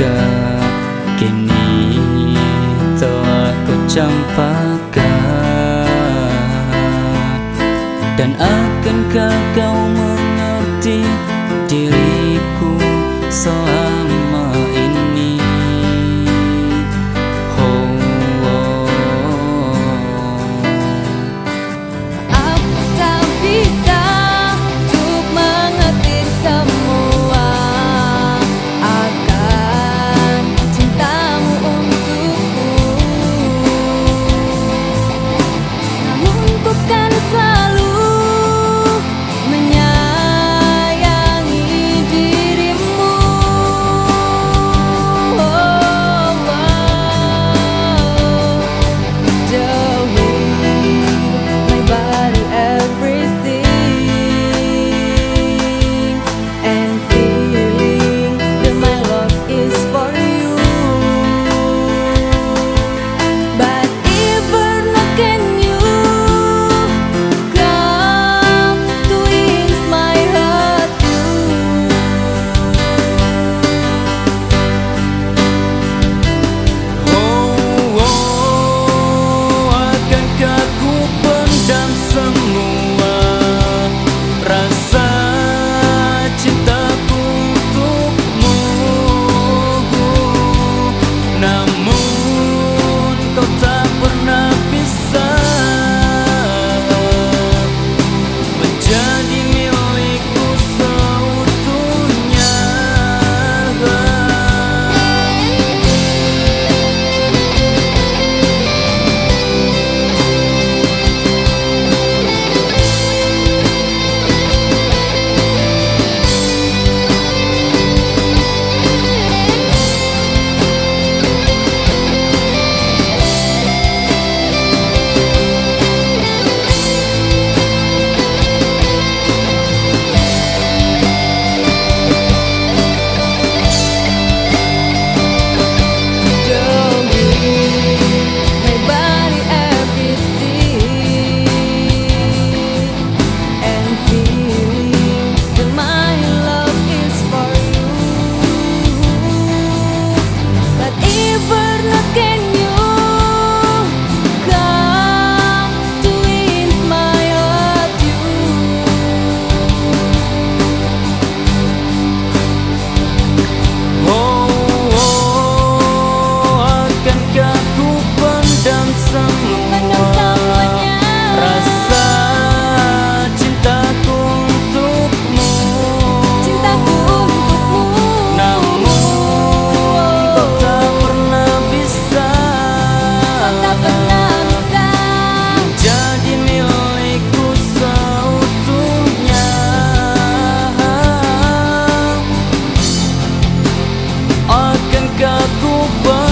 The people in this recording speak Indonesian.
Apakah kini telah kau campakkan. Dan akankah kau раз. culpando.